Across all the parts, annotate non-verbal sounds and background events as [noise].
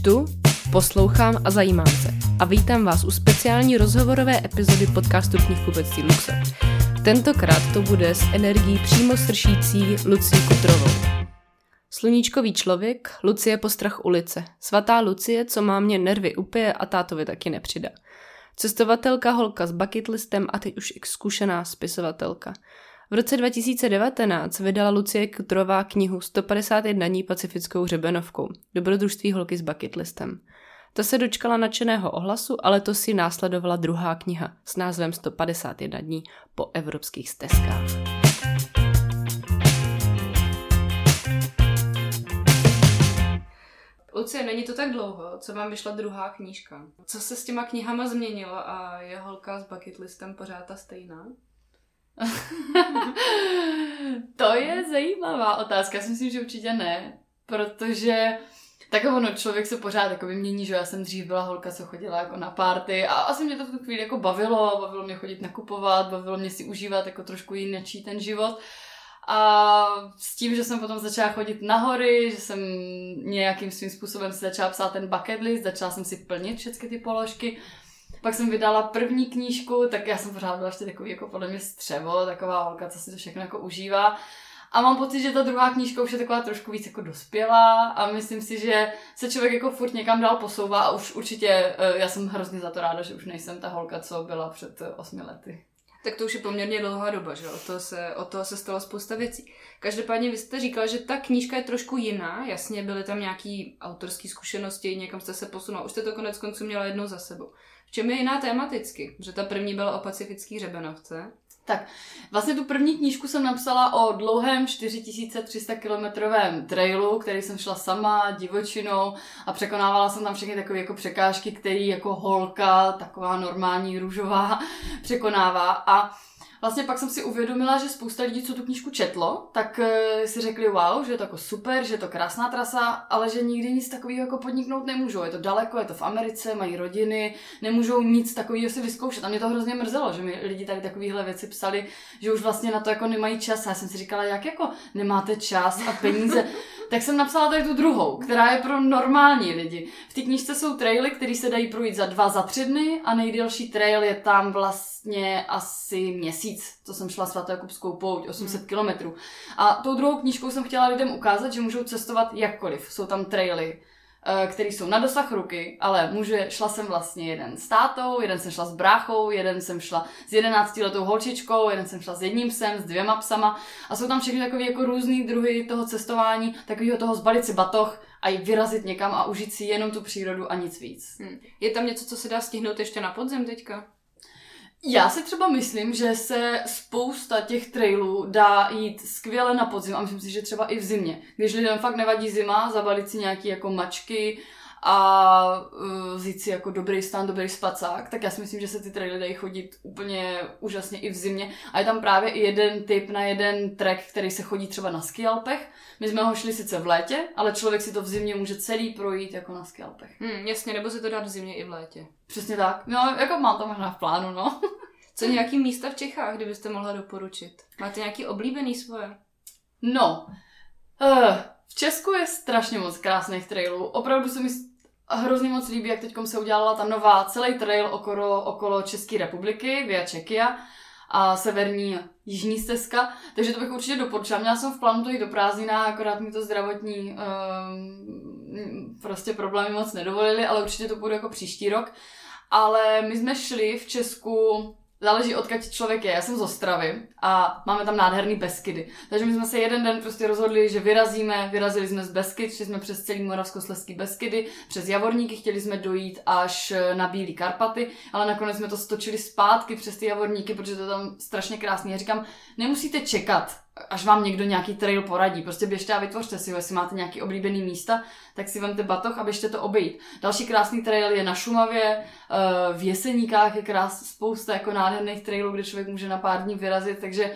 Čtu, poslouchám a zajímám se. A vítám vás u speciální rozhovorové epizody podcastu knihkupectví Luxe. Tentokrát to bude s energií přímo sršící Lucí Kutrovou. Sluníčkový člověk, Lucie postrach ulice. Svatá Lucie, co má mě nervy upije a tátovi taky nepřidá. Cestovatelka, holka s bucketlistem a teď už i zkušená spisovatelka. V roce 2019 vydala Lucie Kutrová knihu 151 dní pacifickou hřebenovkou, dobrodružství holky s bucketlistem. Ta se dočkala nadšeného ohlasu, ale to si následovala druhá kniha s názvem 151 dní po evropských stezkách. Lucie, není to tak dlouho, co vám vyšla druhá knížka. Co se s těma knihama změnilo a je holka s bucketlistem pořád ta stejná? [laughs] to je zajímavá otázka. Já si myslím, že určitě ne, protože tak ono, člověk se pořád jako vymění, že já jsem dřív byla holka, co chodila jako na párty a asi mě to v tu chvíli jako bavilo, bavilo mě chodit nakupovat, bavilo mě si užívat jako trošku jiný ten život. A s tím, že jsem potom začala chodit na hory, že jsem nějakým svým způsobem si začala psát ten bucket list, začala jsem si plnit všechny ty položky, pak jsem vydala první knížku, tak já jsem pořád byla ještě takový jako podle mě střevo, taková holka, co si to všechno jako užívá. A mám pocit, že ta druhá knížka už je taková trošku víc jako dospělá a myslím si, že se člověk jako furt někam dál posouvá a už určitě, eh, já jsem hrozně za to ráda, že už nejsem ta holka, co byla před eh, osmi lety. Tak to už je poměrně dlouhá doba, že od toho se, od toho se stalo spousta věcí. Každopádně vy jste říkala, že ta knížka je trošku jiná, jasně byly tam nějaké autorské zkušenosti, někam jste se posunula, už jste to konec konců měla jednou za sebou. V čem je jiná tematicky? Že ta první byla o pacifický hřebenovce. Tak, vlastně tu první knížku jsem napsala o dlouhém 4300 kilometrovém trailu, který jsem šla sama, divočinou a překonávala jsem tam všechny takové jako překážky, které jako holka, taková normální růžová, překonává. A vlastně pak jsem si uvědomila, že spousta lidí, co tu knížku četlo, tak uh, si řekli wow, že je to jako super, že je to krásná trasa, ale že nikdy nic takového jako podniknout nemůžou. Je to daleko, je to v Americe, mají rodiny, nemůžou nic takového si vyzkoušet. A mě to hrozně mrzelo, že mi lidi tady takovéhle věci psali, že už vlastně na to jako nemají čas. A já jsem si říkala, jak jako nemáte čas a peníze. [laughs] tak jsem napsala tady tu druhou, která je pro normální lidi. V té knížce jsou traily, které se dají projít za dva, za tři dny a nejdelší trail je tam vlastně asi měsíc, co jsem šla svatojakubskou pouť, 800 hmm. kilometrů. A tou druhou knížkou jsem chtěla lidem ukázat, že můžou cestovat jakkoliv. Jsou tam traily, který jsou na dosah ruky, ale může, šla jsem vlastně jeden s tátou, jeden jsem šla s bráchou, jeden jsem šla s jedenáctiletou holčičkou, jeden jsem šla s jedním psem, s dvěma psama a jsou tam všechny takové jako různý druhy toho cestování, takového toho zbalit si batoh a jít vyrazit někam a užít si jenom tu přírodu a nic víc. Hmm. Je tam něco, co se dá stihnout ještě na podzim teďka? Já si třeba myslím, že se spousta těch trailů dá jít skvěle na podzim a myslím si, že třeba i v zimě. Když lidem fakt nevadí zima, zabalit si nějaký jako mačky a uh, vzít si jako dobrý stan, dobrý spacák, tak já si myslím, že se ty traily dají chodit úplně úžasně i v zimě. A je tam právě i jeden typ na jeden trek, který se chodí třeba na skialpech. My jsme ho šli sice v létě, ale člověk si to v zimě může celý projít jako na skialpech. Hmm, jasně, nebo se to dá v zimě i v létě. Přesně tak. No, jako mám to možná v plánu, no. [laughs] Co nějaký místa v Čechách, kdybyste mohla doporučit? Máte nějaký oblíbený svoje? No, uh, v Česku je strašně moc krásných trailů. Opravdu se mi hrozně moc líbí, jak teď se udělala ta nová celý trail okolo, okolo České republiky, Via Čekia a severní jižní stezka, takže to bych určitě doporučila. Měla jsem v plánu to jít do prázdnina, akorát mi to zdravotní um, prostě problémy moc nedovolili, ale určitě to bude jako příští rok. Ale my jsme šli v Česku záleží odkud člověk je. Já jsem z Ostravy a máme tam nádherný Beskydy. Takže my jsme se jeden den prostě rozhodli, že vyrazíme, vyrazili jsme z Beskyd, šli jsme přes celý Moravskoslezský Beskydy, přes Javorníky, chtěli jsme dojít až na Bílý Karpaty, ale nakonec jsme to stočili zpátky přes ty Javorníky, protože to tam strašně krásný. Já říkám, nemusíte čekat až vám někdo nějaký trail poradí. Prostě běžte a vytvořte si ho, jestli máte nějaký oblíbený místa, tak si vemte batoh a běžte to obejít. Další krásný trail je na Šumavě, eh, v Jeseníkách je krás, spousta jako nádherných trailů, kde člověk může na pár dní vyrazit, takže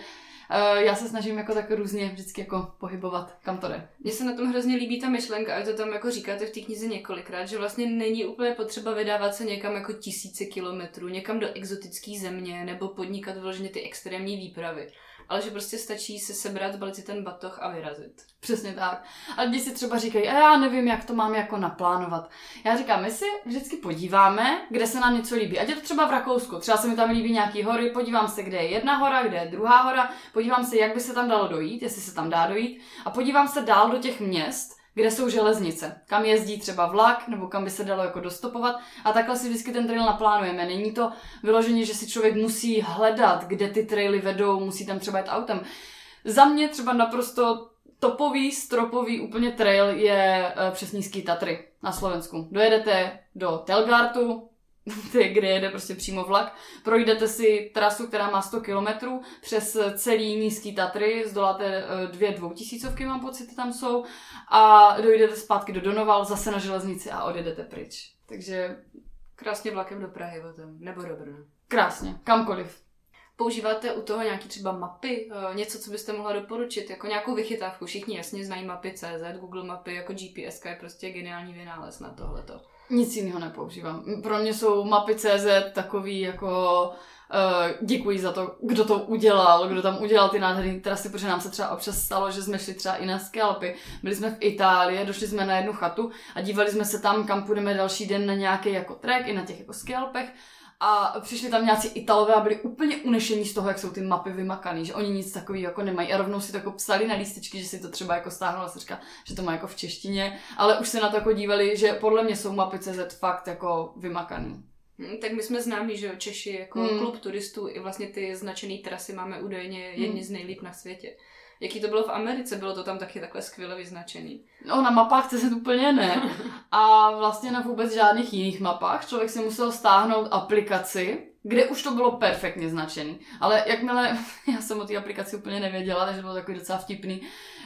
eh, já se snažím jako tak různě vždycky jako pohybovat, kam to jde. Mně se na tom hrozně líbí ta myšlenka, a to tam jako říkáte v té knize několikrát, že vlastně není úplně potřeba vydávat se někam jako tisíce kilometrů, někam do exotické země nebo podnikat vložně ty extrémní výpravy ale že prostě stačí se sebrat, zbalit si ten batoh a vyrazit. Přesně tak. A lidi si třeba říkají, a já nevím, jak to mám jako naplánovat. Já říkám, my si vždycky podíváme, kde se nám něco líbí. Ať je to třeba v Rakousku, třeba se mi tam líbí nějaký hory, podívám se, kde je jedna hora, kde je druhá hora, podívám se, jak by se tam dalo dojít, jestli se tam dá dojít, a podívám se dál do těch měst, kde jsou železnice, kam jezdí třeba vlak, nebo kam by se dalo jako dostopovat. A takhle si vždycky ten trail naplánujeme. Není to vyloženě, že si člověk musí hledat, kde ty traily vedou, musí tam třeba jet autem. Za mě třeba naprosto topový, stropový úplně trail je uh, přes Nízký Tatry na Slovensku. Dojedete do Telgartu, [laughs] kde jede prostě přímo vlak. Projdete si trasu, která má 100 km přes celý nízký Tatry, zdoláte eh, dvě dvoutisícovky, mám pocit, tam jsou, a dojdete zpátky do Donoval, zase na železnici a odjedete pryč. Takže krásně vlakem do Prahy potom, nebo do Brna. Krásně, kamkoliv. Používáte u toho nějaký třeba mapy, eh, něco, co byste mohla doporučit, jako nějakou vychytávku. Všichni jasně znají mapy CZ, Google mapy, jako GPS je prostě geniální vynález na tohleto. Nic jiného nepoužívám. Pro mě jsou mapy CZ takový jako uh, děkuji za to, kdo to udělal, kdo tam udělal ty nádherné trasy, protože nám se třeba občas stalo, že jsme šli třeba i na skalpy. Byli jsme v Itálii, došli jsme na jednu chatu a dívali jsme se tam, kam půjdeme další den na nějaký jako trek i na těch jako skalpech a přišli tam nějací Italové a byli úplně unešení z toho, jak jsou ty mapy vymakané, že oni nic takového jako nemají. A rovnou si to jako psali na lístečky, že si to třeba jako stáhla se říká, že to má jako v češtině, ale už se na to jako dívali, že podle mě jsou mapy CZ fakt jako vymakaný. Hm, tak my jsme známí, že Češi jako hmm. klub turistů i vlastně ty značené trasy máme údajně jedni hmm. z nejlíp na světě. Jaký to bylo v Americe? Bylo to tam taky takhle skvěle vyznačený? No, na mapách se úplně ne. A vlastně na vůbec žádných jiných mapách. Člověk si musel stáhnout aplikaci, kde už to bylo perfektně značený. Ale jakmile, [laughs] já jsem o té aplikaci úplně nevěděla, takže bylo takový docela vtipný,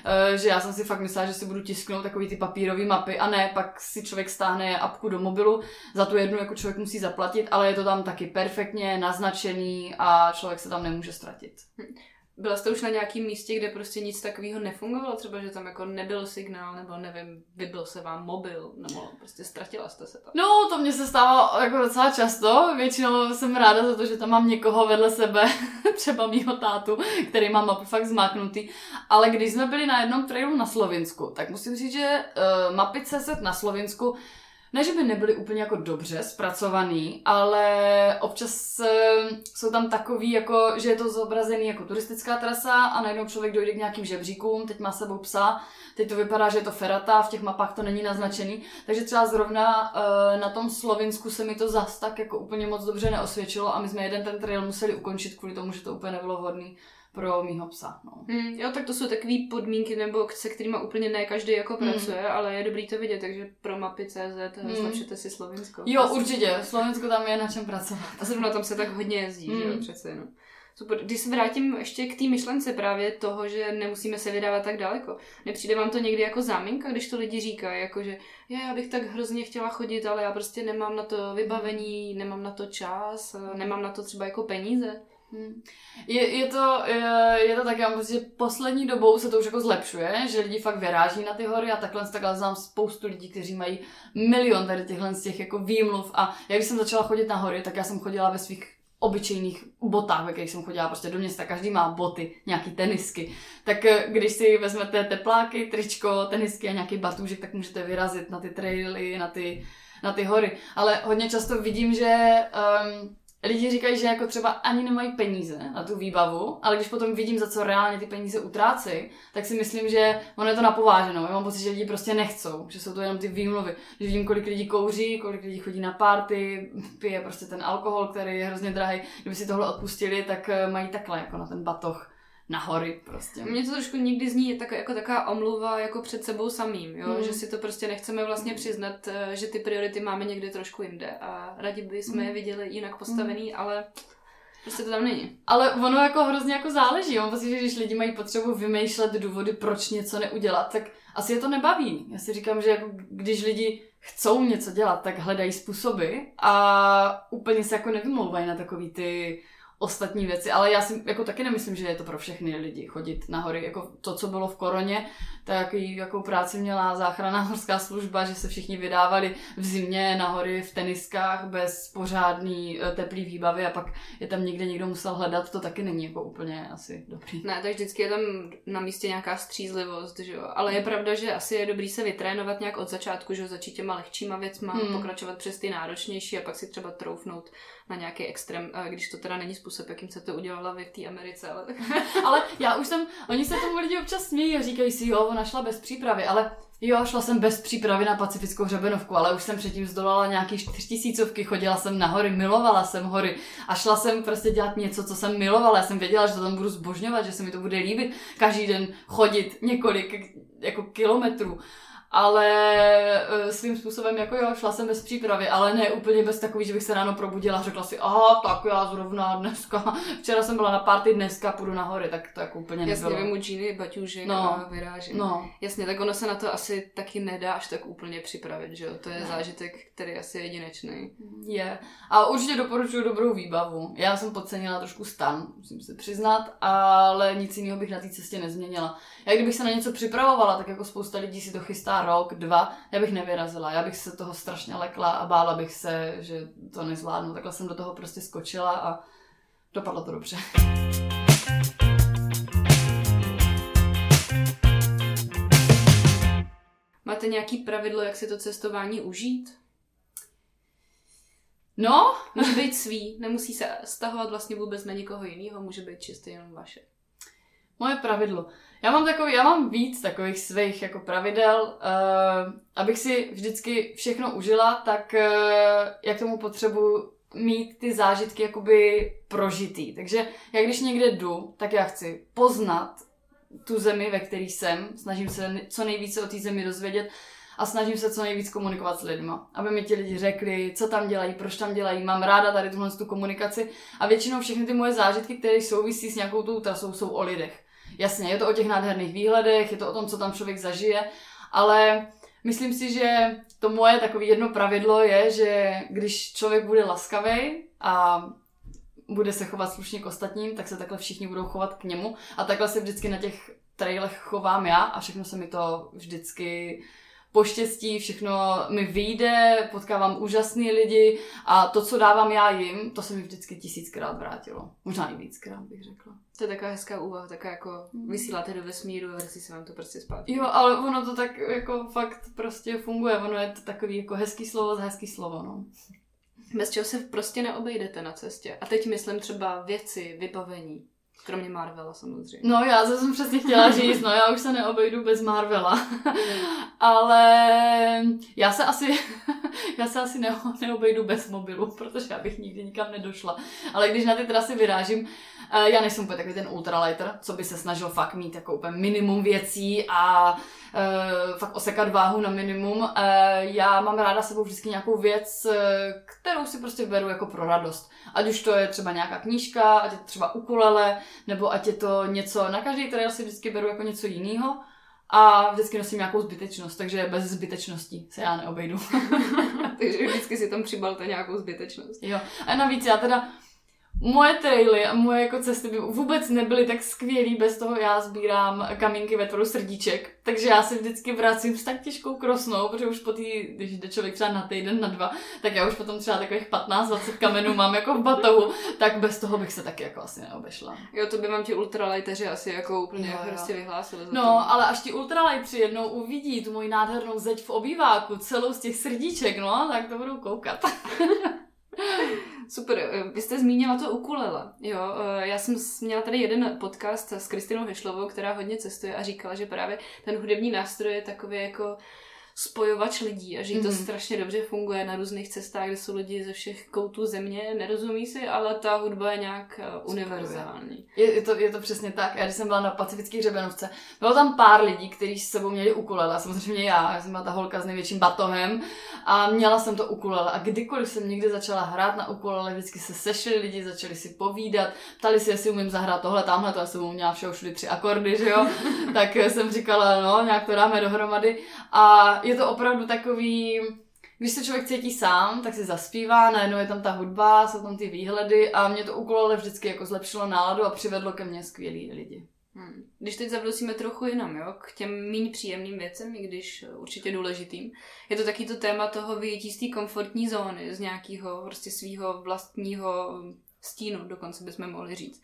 eh, že já jsem si fakt myslela, že si budu tisknout takový ty papírové mapy a ne, pak si člověk stáhne apku do mobilu, za tu jednu jako člověk musí zaplatit, ale je to tam taky perfektně naznačený a člověk se tam nemůže ztratit. Byla jste už na nějakém místě, kde prostě nic takového nefungovalo? Třeba, že tam jako nebyl signál, nebo nevím, vybil se vám mobil, nebo prostě ztratila jste se tam? No, to mě se stává jako docela často. Většinou jsem ráda za to, že tam mám někoho vedle sebe, [laughs] třeba mýho tátu, který má mapy fakt zmáknutý. Ale když jsme byli na jednom trailu na Slovinsku, tak musím říct, že uh, mapy CZ na Slovinsku ne, že by nebyly úplně jako dobře zpracovaný, ale občas uh, jsou tam takový, jako, že je to zobrazený jako turistická trasa a najednou člověk dojde k nějakým žebříkům, teď má sebou psa, teď to vypadá, že je to ferata, v těch mapách to není naznačený, takže třeba zrovna uh, na tom Slovinsku se mi to zas tak jako úplně moc dobře neosvědčilo a my jsme jeden ten trail museli ukončit kvůli tomu, že to úplně nebylo vhodný pro mýho psa. No. Mm, jo, tak to jsou takové podmínky, nebo se kterými úplně ne každý jako hmm. pracuje, ale je dobrý to vidět, takže pro mapy CZ mm. zlepšete si Slovensko. Jo, Asi určitě, Slovensko tam je na čem pracovat. A zrovna tam se tak hodně jezdí, mm. že jo, hmm. přece no. Super. Když se vrátím ještě k té myšlence právě toho, že nemusíme se vydávat tak daleko. Nepřijde vám to někdy jako záminka, když to lidi říkají, jako že je, já bych tak hrozně chtěla chodit, ale já prostě nemám na to vybavení, nemám na to čas, nemám na to třeba jako peníze. Hmm. Je, je, to, je, je to tak, já že poslední dobou se to už jako zlepšuje, že lidi fakt vyráží na ty hory a takhle, takhle znám spoustu lidí, kteří mají milion tady těchhle z těch jako výmluv a jak jsem začala chodit na hory, tak já jsem chodila ve svých obyčejných botách, ve kterých jsem chodila prostě do města, každý má boty, nějaký tenisky. Tak eh, když si vezmete tepláky, tričko, tenisky a nějaký batůžek, tak můžete vyrazit na ty traily, na ty, na ty hory. Ale hodně často vidím, že um, lidi říkají, že jako třeba ani nemají peníze na tu výbavu, ale když potom vidím, za co reálně ty peníze utrácí, tak si myslím, že ono je to napováženou. Já mám pocit, že lidi prostě nechcou, že jsou to jenom ty výmluvy. Když vidím, kolik lidí kouří, kolik lidí chodí na party, pije prostě ten alkohol, který je hrozně drahý. Kdyby si tohle odpustili, tak eh, mají takhle jako na ten batoh na hory prostě. Mně to trošku někdy zní tak, jako taková omluva jako před sebou samým, jo? Hmm. že si to prostě nechceme vlastně přiznat, eh, že ty priority máme někde trošku jinde a rádi bychom hmm. je viděli jinak postavený, hmm. ale Prostě to tam není. Ale ono jako hrozně jako záleží. Mám pocit, že když lidi mají potřebu vymýšlet důvody, proč něco neudělat, tak asi je to nebaví. Já si říkám, že jako když lidi chcou něco dělat, tak hledají způsoby a úplně se jako nevymlouvají na takový ty ostatní věci, ale já si jako taky nemyslím, že je to pro všechny lidi chodit na hory. Jako to, co bylo v koroně, tak jakou práci měla záchranná [laughs] horská služba, že se všichni vydávali v zimě na hory v teniskách bez pořádný eh, teplý výbavy a pak je tam někde někdo musel hledat, to taky není jako úplně asi dobrý. Ne, tak vždycky je tam na místě nějaká střízlivost, že jo. Ale je pravda, že asi je dobrý se vytrénovat nějak od začátku, že jo, začít těma lehčíma věcma, hmm. pokračovat přes ty náročnější a pak si třeba troufnout na nějaký extrém, když to teda není způsob, jakým se to udělala v té Americe. Ale, [laughs] ale já už jsem, oni se tomu lidi občas smějí a říkají si, jo, ona šla bez přípravy, ale Jo, šla jsem bez přípravy na pacifickou hřebenovku, ale už jsem předtím zdolala nějaký čtyřtisícovky, chodila jsem na hory, milovala jsem hory a šla jsem prostě dělat něco, co jsem milovala. Já jsem věděla, že to tam budu zbožňovat, že se mi to bude líbit každý den chodit několik jako kilometrů ale e, svým způsobem jako jo, šla jsem bez přípravy, ale ne úplně bez takový, že bych se ráno probudila a řekla si, aha, tak já zrovna dneska, [laughs] včera jsem byla na party, dneska půjdu na hory, tak to jako úplně Jasně, nebylo. Jasně, džíny, baťužek no, a vyrážím. No. Jasně, tak ono se na to asi taky nedá až tak úplně připravit, že jo, to je ne. zážitek, který asi je jedinečný. Je. A určitě doporučuji dobrou výbavu. Já jsem podcenila trošku stan, musím si přiznat, ale nic jiného bych na té cestě nezměnila. Já kdybych se na něco připravovala, tak jako spousta lidí si to chystá rok, dva, já bych nevyrazila. Já bych se toho strašně lekla a bála bych se, že to nezvládnu. Takhle jsem do toho prostě skočila a dopadlo to dobře. Máte nějaký pravidlo, jak si to cestování užít? No, může být svý, nemusí se stahovat vlastně vůbec na někoho jiného, může být čistě jenom vaše. Moje pravidlo. Já mám takový, já mám víc takových svých jako pravidel, uh, abych si vždycky všechno užila, tak uh, jak tomu potřebuji mít ty zážitky jakoby prožitý. Takže já když někde jdu, tak já chci poznat tu zemi, ve které jsem, snažím se co nejvíce o té zemi dozvědět a snažím se co nejvíc komunikovat s lidmi, aby mi ti lidi řekli, co tam dělají, proč tam dělají. Mám ráda tady tuhle tu komunikaci a většinou všechny ty moje zážitky, které souvisí s nějakou tou trasou, jsou o lidech. Jasně, je to o těch nádherných výhledech, je to o tom, co tam člověk zažije, ale myslím si, že to moje takové jedno pravidlo je, že když člověk bude laskavý a bude se chovat slušně k ostatním, tak se takhle všichni budou chovat k němu. A takhle se vždycky na těch trailech chovám já a všechno se mi to vždycky poštěstí, všechno mi vyjde, potkávám úžasný lidi a to, co dávám já jim, to se mi vždycky tisíckrát vrátilo. Možná i víckrát bych řekla. To je taková hezká úvaha, taková jako hmm. vysíláte do vesmíru a vrací se vám to prostě zpátky. Jo, ale ono to tak jako fakt prostě funguje, ono je to takový jako hezký slovo za hezký slovo, no. Bez čeho se prostě neobejdete na cestě. A teď myslím třeba věci, vybavení. Kromě Marvela samozřejmě. No já jsem přesně chtěla [laughs] říct, no já už se neobejdu bez Marvela. [laughs] Ale já se asi, [laughs] já se asi ne, neobejdu bez mobilu, protože já bych nikdy nikam nedošla. Ale když na ty trasy vyrážím, eh, já nejsem úplně takový ten ultralighter, co by se snažil fakt mít jako úplně minimum věcí a uh, fakt osekat váhu na minimum. Uh, já mám ráda sebou vždycky nějakou věc, kterou si prostě beru jako pro radost. Ať už to je třeba nějaká knížka, ať je to třeba ukulele, nebo ať je to něco, na každý trail si vždycky beru jako něco jiného a vždycky nosím nějakou zbytečnost, takže bez zbytečnosti se já neobejdu. [laughs] takže vždycky si tam přibalte nějakou zbytečnost. Jo. A navíc já teda moje traily a moje jako cesty by vůbec nebyly tak skvělý bez toho, já sbírám kamínky ve tvaru srdíček, takže já se vždycky vracím s tak těžkou krosnou, protože už po tý, když jde člověk třeba na týden, na dva, tak já už potom třeba takových 15-20 kamenů mám jako v batohu, tak bez toho bych se taky jako asi neobešla. Jo, to by vám ti ultralighteři asi jako úplně jo, prostě vyhlásili. No, to. ale až ti ultralightři jednou uvidí tu moji nádhernou zeď v obýváku, celou z těch srdíček, no, tak to budou koukat. [laughs] Super, eh, vy jste zmínila to ukulele. Jo, eh, já jsem měla tady jeden podcast s Kristinou Hešlovou, která hodně cestuje a říkala, že právě ten hudební nástroj je takový jako spojovač lidí a že mm-hmm. to mhm. strašně dobře funguje na různých cestách, kde jsou lidi ze všech koutů země, nerozumí si, ale ta hudba je nějak uh, univerzální. Je, je, to, je to přesně tak. Já když jsem byla na pacifické hřebenovce, bylo tam pár lidí, kteří s sebou měli ukulele, samozřejmě já, já jsem byla ta holka s největším batohem a měla jsem to ukulele a kdykoliv jsem někdy začala hrát na ukulele, vždycky se sešli lidi, začali si povídat, ptali si, jestli umím zahrát tohle, tamhle, to já jsem uměla všeho všude tři akordy, že jo, [laughs] tak jsem říkala, no, nějak to dáme dohromady a je to opravdu takový, když se člověk cítí sám, tak si zaspívá, najednou je tam ta hudba, jsou tam ty výhledy a mě to úkolole vždycky jako zlepšilo náladu a přivedlo ke mně skvělý lidi. Hmm. Když teď zavdosíme trochu jinam, jo, k těm méně příjemným věcem, i když určitě důležitým, je to taky to téma toho vyjetí z té komfortní zóny, z nějakého prostě svého vlastního stínu, dokonce bychom mohli říct.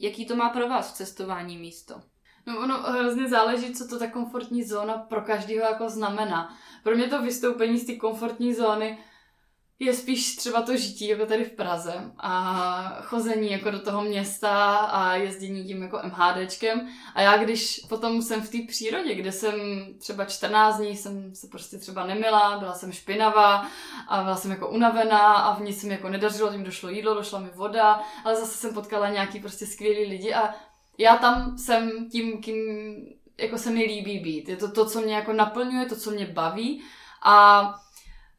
Jaký to má pro vás v cestování místo? No ono hrozně záleží, co to ta komfortní zóna pro každého jako znamená. Pro mě to vystoupení z té komfortní zóny je spíš třeba to žití jako tady v Praze a chození jako do toho města a jezdění tím jako MHDčkem a já když potom jsem v té přírodě, kde jsem třeba 14 dní jsem se prostě třeba nemila, byla jsem špinavá a byla jsem jako unavená a v ní se mi jako nedařilo, tím došlo jídlo, došla mi voda, ale zase jsem potkala nějaký prostě skvělý lidi a já tam jsem tím, kým jako se mi líbí být. Je to to, co mě jako naplňuje, to, co mě baví a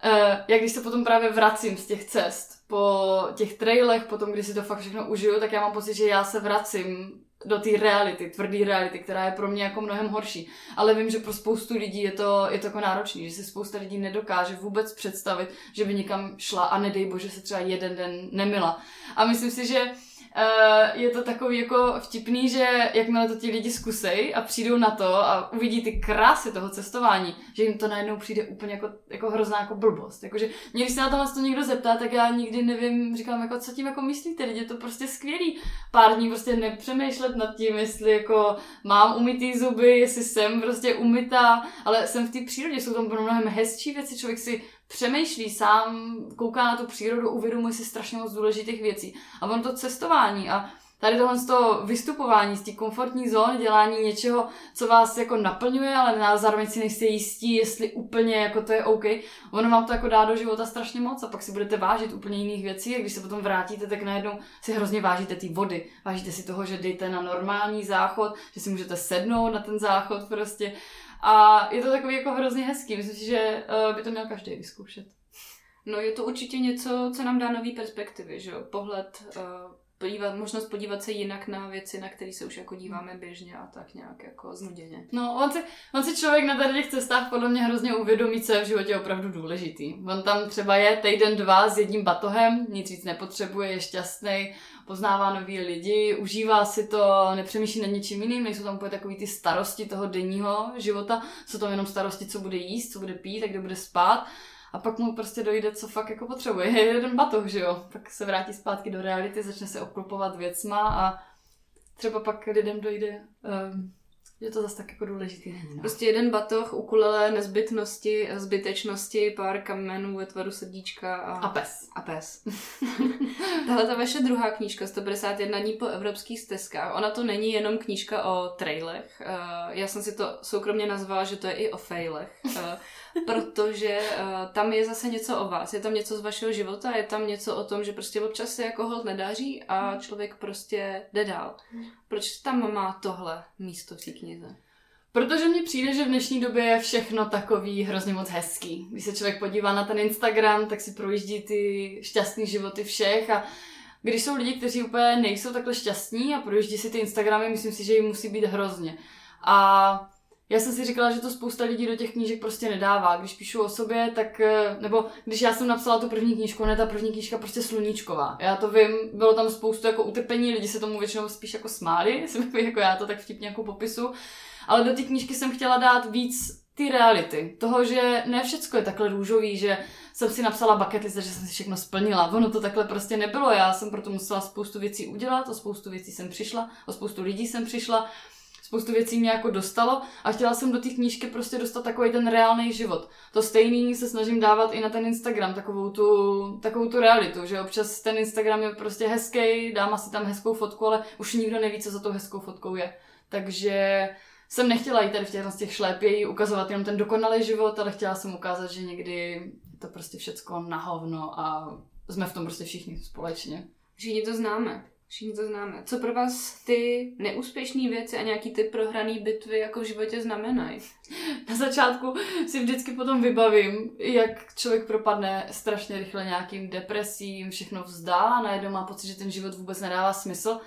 uh, jak když se potom právě vracím z těch cest, po těch trailech, potom, když si to fakt všechno užiju, tak já mám pocit, že já se vracím do té reality, tvrdé reality, která je pro mě jako mnohem horší. Ale vím, že pro spoustu lidí je to, je to jako náročný, že si spousta lidí nedokáže vůbec představit, že by někam šla a nedej bože se třeba jeden den nemila. A myslím si, že Uh, je to takový jako vtipný, že jakmile to ti lidi zkusej a přijdou na to a uvidí ty krásy toho cestování, že jim to najednou přijde úplně jako, jako hrozná jako blbost. Jakože mě, když se na tohle to někdo zeptá, tak já nikdy nevím, říkám, jako, co tím jako myslíte, lidi, je to prostě skvělý. Pár dní prostě nepřemýšlet nad tím, jestli jako mám umytý zuby, jestli jsem prostě umytá, ale jsem v té přírodě, jsou tam mnohem hezčí věci, člověk si přemýšlí sám, kouká na tu přírodu, uvědomuje si strašně moc důležitých věcí. A ono to cestování a tady tohle z toho vystupování z té komfortní zóny, dělání něčeho, co vás jako naplňuje, ale zároveň si nejste jistí, jestli úplně jako to je OK. Ono vám to jako dá do života strašně moc a pak si budete vážit úplně jiných věcí a když se potom vrátíte, tak najednou si hrozně vážíte ty vody. Vážíte si toho, že jdete na normální záchod, že si můžete sednout na ten záchod prostě a je to takový jako hrozně hezký. Myslím si, že uh, by to měl každý vyzkoušet. No je to určitě něco, co nám dá nový perspektivy, že jo? Pohled, uh, podívat, možnost podívat se jinak na věci, na které se už jako díváme běžně a tak nějak jako znuděně. No, on si, on si člověk na tady těch cestách podle mě hrozně uvědomí, co je v životě opravdu důležitý. On tam třeba je týden, dva s jedním batohem, nic víc nepotřebuje, je šťastný, poznává nový lidi, užívá si to, nepřemýšlí nad ničím jiným, nejsou tam úplně takový ty starosti toho denního života, jsou tam jenom starosti, co bude jíst, co bude pít, a kde bude spát. A pak mu prostě dojde, co fakt jako potřebuje. [laughs] Je jeden batoh, že jo. Pak se vrátí zpátky do reality, začne se obklopovat věcma a třeba pak lidem dojde um, že to zase tak jako důležitý není. No. Prostě jeden batoh, ukulele, nezbytnosti, zbytečnosti, pár kamenů ve tvaru srdíčka a... A pes. A pes. [laughs] Tahle ta vaše druhá knížka, 151 dní po evropských stezkách, ona to není jenom knížka o trailech. Eh, já jsem si to soukromně nazvala, že to je i o failech. Protože uh, tam je zase něco o vás, je tam něco z vašeho života, je tam něco o tom, že prostě občas se jako hold nedaří a hmm. člověk prostě jde dál. Hmm. Proč tam má tohle místo v té knize? Protože mně přijde, že v dnešní době je všechno takový hrozně moc hezký. Když se člověk podívá na ten Instagram, tak si projíždí ty šťastné životy všech a když jsou lidi, kteří úplně nejsou takhle šťastní a projíždí si ty Instagramy, myslím si, že jim musí být hrozně. A já jsem si říkala, že to spousta lidí do těch knížek prostě nedává. Když píšu o sobě, tak, eh, nebo když já jsem napsala tu první knížku, ne ta první knížka prostě sluníčková. Já to vím, bylo tam spoustu jako utrpení, lidi se tomu většinou spíš jako smáli, [laughs] jsem jako já to tak vtipně jako popisu. Ale do té knížky jsem chtěla dát víc ty reality. Toho, že ne všecko je takhle růžový, že jsem si napsala bucket list, že jsem si všechno splnila. Ono to takhle prostě nebylo. Já jsem proto musela spoustu věcí udělat, o spoustu věcí jsem přišla, o spoustu lidí jsem přišla spoustu věcí mě jako dostalo a chtěla jsem do té knížky prostě dostat takový ten reálný život. To stejný se snažím dávat i na ten Instagram, takovou tu, takovou tu realitu, že občas ten Instagram je prostě hezký, dám asi tam hezkou fotku, ale už nikdo neví, co za tou hezkou fotkou je. Takže jsem nechtěla jít tady v těch, z těch šlépějí ukazovat jenom ten dokonalý život, ale chtěla jsem ukázat, že někdy je to prostě všecko na hovno a jsme v tom prostě všichni společně. Všichni to známe. Všichni to známe. Co pro vás ty neúspěšné věci a nějaký ty prohrané bitvy jako v životě znamenají? Na začátku si vždycky potom vybavím, jak člověk propadne strašně rychle nějakým depresím, všechno vzdá najednou má pocit, že ten život vůbec nedává smysl.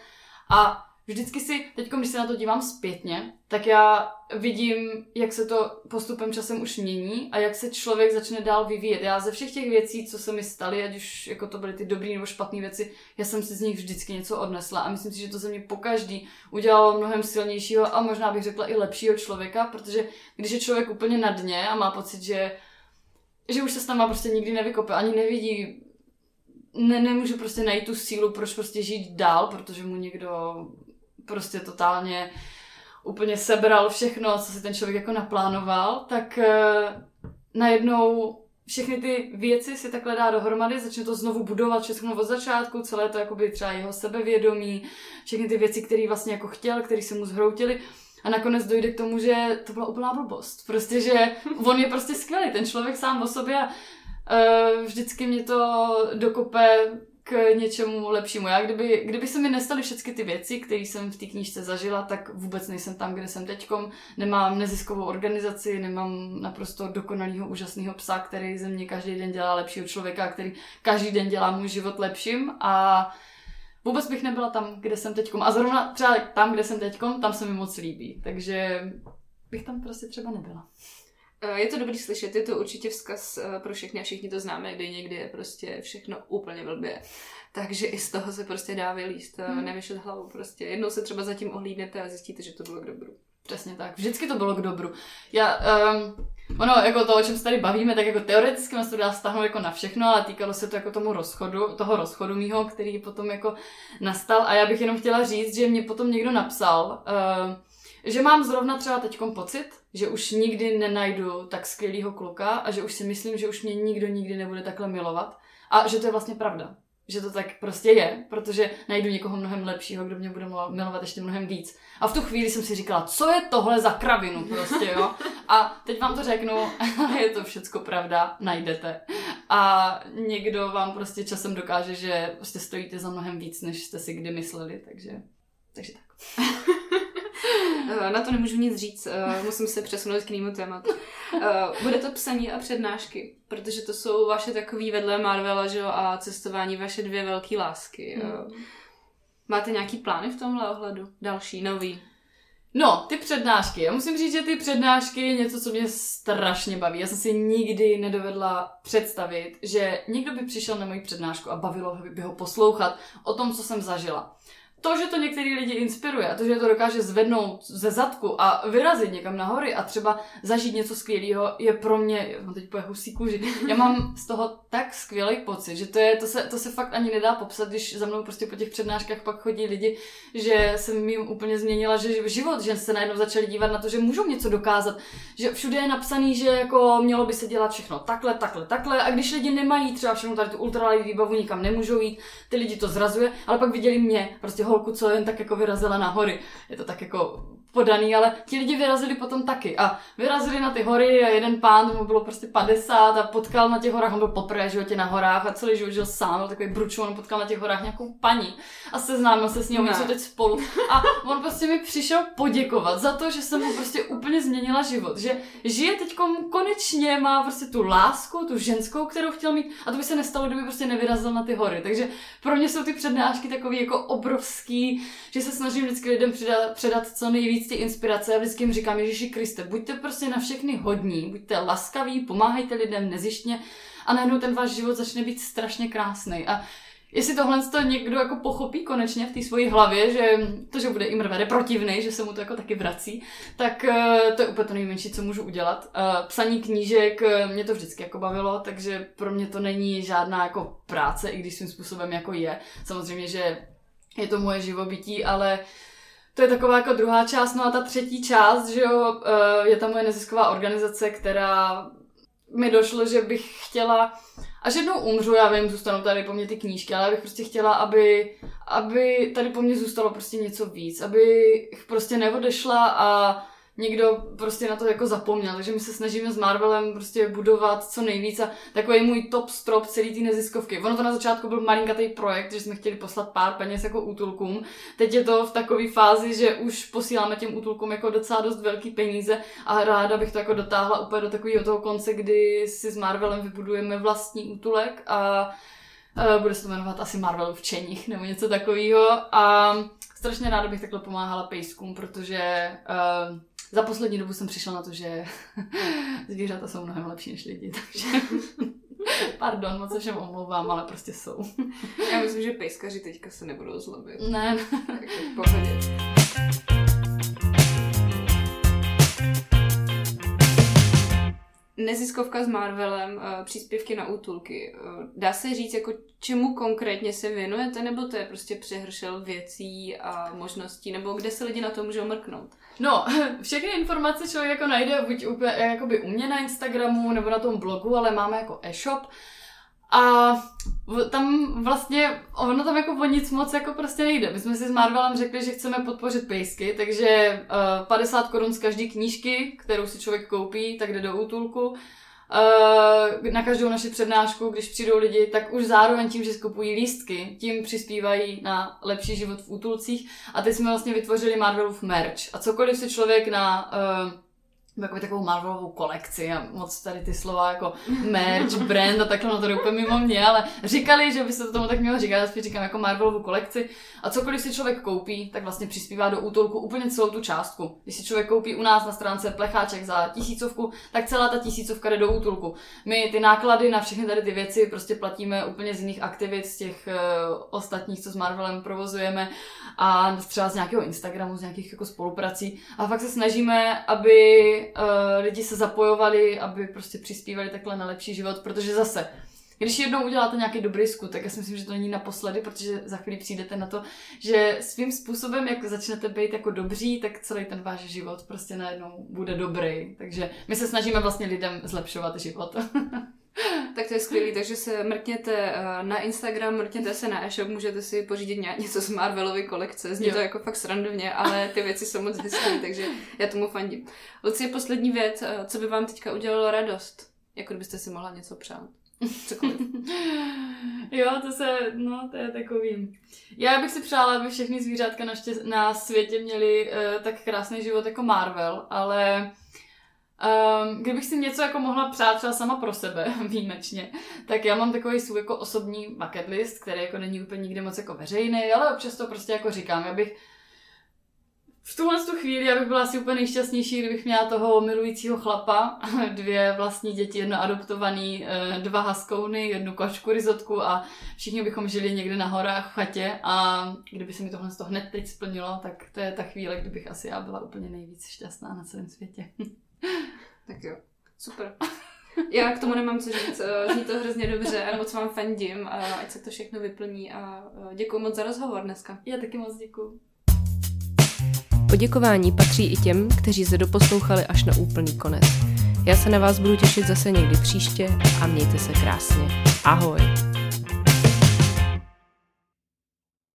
A vždycky si, teď když se na to dívám zpětně, tak já vidím, jak se to postupem časem už mění a jak se člověk začne dál vyvíjet. Já ze všech těch věcí, co se mi staly, ať už jako to byly ty dobré nebo špatné věci, já jsem si z nich vždycky něco odnesla a myslím si, že to ze mě pokaždý udělalo mnohem silnějšího a možná bych řekla i lepšího člověka, protože když je člověk úplně na dně a má pocit, že že už se s náma prostě nikdy nevykope, ani nevidí, ne, nemůže prostě najít tu sílu, proč prostě žít dál, protože mu někdo prostě totálně úplně sebral všechno, co si ten člověk jako naplánoval, tak uh, najednou všechny ty věci si takhle dá dohromady, začne to znovu budovat všechno od začátku, celé to jakoby třeba jeho sebevědomí, všechny ty věci, které vlastně jako chtěl, které se mu zhroutily a nakonec dojde k tomu, že to byla úplná blbost. Prostě, že [laughs] on je prostě skvělý, ten člověk sám o sobě a uh, vždycky mě to dokope k něčemu lepšímu. Já kdyby, kdyby se mi nestaly všechny ty věci, které jsem v té knížce zažila, tak vůbec nejsem tam, kde jsem teďkom. Nemám neziskovou organizaci, nemám naprosto dokonalého, úžasného psa, který ze mě každý den dělá lepšího člověka, který každý den dělá můj život lepším a vůbec bych nebyla tam, kde jsem teďkom. A zrovna třeba tam, kde jsem teďkom, tam se mi moc líbí. Takže bych tam prostě třeba nebyla. Eh, je to dobrý slyšet, je to určitě vzkaz eh, pro všechny a všichni to známe, kdy někdy je prostě všechno úplně blbě. Takže i z toho se prostě dá vylíst, hmm. nevyšet hlavu prostě. Jednou se třeba zatím ohlídnete a zjistíte, že to bylo k dobru. Přesně tak, vždycky to bylo k dobru. Já, um, ono, jako to, o čem se tady bavíme, tak jako teoreticky se to dá stáhnout jako na všechno, ale týkalo se to jako tomu rozchodu, toho rozchodu mýho, který potom jako nastal a já bych jenom chtěla říct, že mě potom někdo napsal, uh, že mám zrovna třeba teď pocit, že už nikdy nenajdu tak skvělého kluka a že už si myslím, že už mě nikdo nikdy nebude takhle milovat. A že to je vlastně pravda. Že to tak prostě je, protože najdu někoho mnohem lepšího, kdo mě bude milovat ještě mnohem víc. A v tu chvíli jsem si říkala, co je tohle za kravinu prostě, jo. A teď vám to řeknu, [laughs] je to všecko pravda, najdete. A někdo vám prostě časem dokáže, že prostě stojíte za mnohem víc, než jste si kdy mysleli, takže, takže tak. [laughs] [laughs] Eh, na to nemůžu nic říct, eh, musím se přesunout k jinému tématu. Eh, bude to psaní a přednášky, protože to jsou vaše takový vedle Marvela že a cestování vaše dvě velké lásky. Hmm. Máte nějaký plány v tomhle ohledu? Další, nový? No, ty přednášky. Já musím říct, že ty přednášky je něco, co mě strašně baví. Já jsem si nikdy nedovedla představit, že někdo by přišel na moji přednášku a bavilo by ho poslouchat o tom, co jsem zažila to, že to některý lidi inspiruje a to, že to dokáže zvednout ze zadku a vyrazit někam nahory a třeba zažít něco skvělého, je pro mě, mám teď po husí kůži, [laughs] já mám z toho tak skvělý pocit, že to, je, to, se, to se fakt ani nedá popsat, když za mnou prostě po těch přednáškách pak chodí lidi, že jsem jim úplně změnila že život, že se najednou začali dívat na to, že můžou něco dokázat, že všude je napsaný, že jako mělo by se dělat všechno takhle, takhle, takhle a když lidi nemají třeba všechno tady tu ultralight výbavu, nikam nemůžou jít, ty lidi to zrazuje, ale pak viděli mě, prostě holku, co jen tak jako vyrazila na hory. Je to tak jako podaný, ale ti lidi vyrazili potom taky. A vyrazili na ty hory a jeden pán, mu bylo prostě 50 a potkal na těch horách, on byl poprvé životě na horách a celý život žil sám, byl takový bručů, on potkal na těch horách nějakou paní a seznámil se s ní, oni jsou teď spolu. A on prostě mi přišel poděkovat za to, že jsem mu prostě úplně změnila život, že žije teď konečně, má prostě tu lásku, tu ženskou, kterou chtěl mít. A to by se nestalo, kdyby prostě nevyrazil na ty hory, takže pro mě jsou ty přednášky takový jako obrovský, že se snažím vždycky lidem předat, předat co nejvíc víc ty inspirace a vždycky jim říkám, Ježíši Kriste, buďte prostě na všechny hodní, buďte laskaví, pomáhejte lidem nezištně a najednou ten váš život začne být strašně krásný. A jestli tohle to někdo jako pochopí konečně v té své hlavě, že to, že bude i mrvede protivný, že se mu to jako taky vrací, tak uh, to je úplně to nejmenší, co můžu udělat. Uh, psaní knížek uh, mě to vždycky jako bavilo, takže pro mě to není žádná jako práce, i když svým způsobem jako je. Samozřejmě, že je to moje živobytí, ale to je taková jako druhá část, no a ta třetí část, že jo, eh, je ta moje nezisková organizace, která mi došlo, že bych chtěla, až jednou umřu, já vím, zůstanou tady po mně ty knížky, ale já bych prostě chtěla, aby, aby tady po mně zůstalo prostě něco víc, aby prostě neodešla a někdo prostě na to jako zapomněl, takže my se snažíme s Marvelem prostě budovat co nejvíc a takový můj top strop celý té neziskovky. Ono to na začátku byl malinkatý projekt, že jsme chtěli poslat pár peněz jako útulkům. Teď je to v takové fázi, že už posíláme těm útulkům jako docela dost velký peníze a ráda bych to jako dotáhla úplně do takového toho konce, kdy si s Marvelem vybudujeme vlastní útulek a Uh, bude se to jmenovat asi Marvel v Čeních nebo něco takového. A strašně ráda bych takhle pomáhala pejskům, protože uh, za poslední dobu jsem přišla na to, že [laughs] zvířata jsou mnohem lepší než lidi, takže [laughs] pardon, moc se všem omlouvám, ale prostě jsou. Já myslím, že pejskaři teďka se nebudou zlobit. Ne. Tak v pohodě. neziskovka s Marvelem, uh, příspěvky na útulky. Uh, dá se říct, jako čemu konkrétně se věnujete, nebo to je prostě přehršel věcí a možností, nebo kde se lidi na to můžou mrknout? No, [laughs] všechny informace člověk jako najde buď úplně, u mě na Instagramu nebo na tom blogu, ale máme jako e-shop. A tam vlastně, ono tam jako o nic moc jako prostě nejde. My jsme si s Marvelem řekli, že chceme podpořit pejsky, takže uh, 50 korun z každé knížky, kterou si člověk koupí, tak jde do útulku. Uh, na každou naši přednášku, když přijdou lidi, tak už zároveň tím, že skupují lístky, tím přispívají na lepší život v útulcích. A teď jsme vlastně vytvořili Marvelův merch. A cokoliv si člověk na uh, jako takovou Marvelovou kolekci a moc tady ty slova jako merch, brand a takhle, no to úplně mimo mě, ale říkali, že by se to tomu tak mělo říkat, já spíš říkám jako Marvelovou kolekci a cokoliv si člověk koupí, tak vlastně přispívá do útolku úplně celou tu částku. Když si člověk koupí u nás na stránce plecháček za tisícovku, tak celá ta tisícovka jde do útulku. My ty náklady na všechny tady ty věci prostě platíme úplně z jiných aktivit, z těch uh, ostatních, co s Marvelem provozujeme a třeba z nějakého Instagramu, z nějakých jako spoluprací a fakt se snažíme, aby uh, lidi se zapojovali, aby prostě přispívali takhle na lepší život, protože zase, když jednou uděláte nějaký dobrý skutek, já si myslím, že to není naposledy, protože za chvíli přijdete na to, že svým způsobem, jak začnete být jako dobří, tak celý ten váš život prostě najednou bude dobrý. Takže my se snažíme vlastně lidem zlepšovat život. [laughs] tak to je skvělý, takže se mrkněte eh, na Instagram, mrkněte se na e-shop, můžete si pořídit něco z Marvelovy kolekce, zní jo. to jako fakt srandovně, ale ty věci jsou moc hezké, [laughs] takže já tomu fandím. Lucie, poslední věc, eh, co by vám teďka udělalo radost? Jako kdybyste si mohla něco přát. Cokoliv. [laughs] jo, to se, no, to je takový. Já bych si přála, aby všechny zvířátka na, štěst, na světě měly uh, tak krásný život jako Marvel, ale Um, kdybych si něco jako mohla přát třeba sama pro sebe, [laughs] výjimečně, tak já mám takový svůj jako osobní bucket list, který jako není úplně nikdy moc jako veřejný, ale občas to prostě jako říkám. Já bych v tuhle tu chvíli já bych byla asi úplně nejšťastnější, kdybych měla toho milujícího chlapa, [laughs] dvě vlastní děti, jedno adoptovaný, eh, dva haskouny, jednu kočku rizotku a všichni bychom žili někde na horách v chatě a kdyby se mi tohle toho hned teď splnilo, tak to je ta chvíle, kdybych asi já byla úplně nejvíc šťastná na celém světě. [laughs] [laughs] Tak jo, super. Já k tomu nemám co říct, eh, zní to hrozně dobře a moc vám fandím, a ať se to všechno vyplní a eh, děkuji moc za rozhovor dneska. Já taky moc děkuji. Poděkování patří i těm, kteří se doposlouchali až na úplný konec. Já se na vás budu těšit zase někdy příště a mějte se krásně. Ahoj!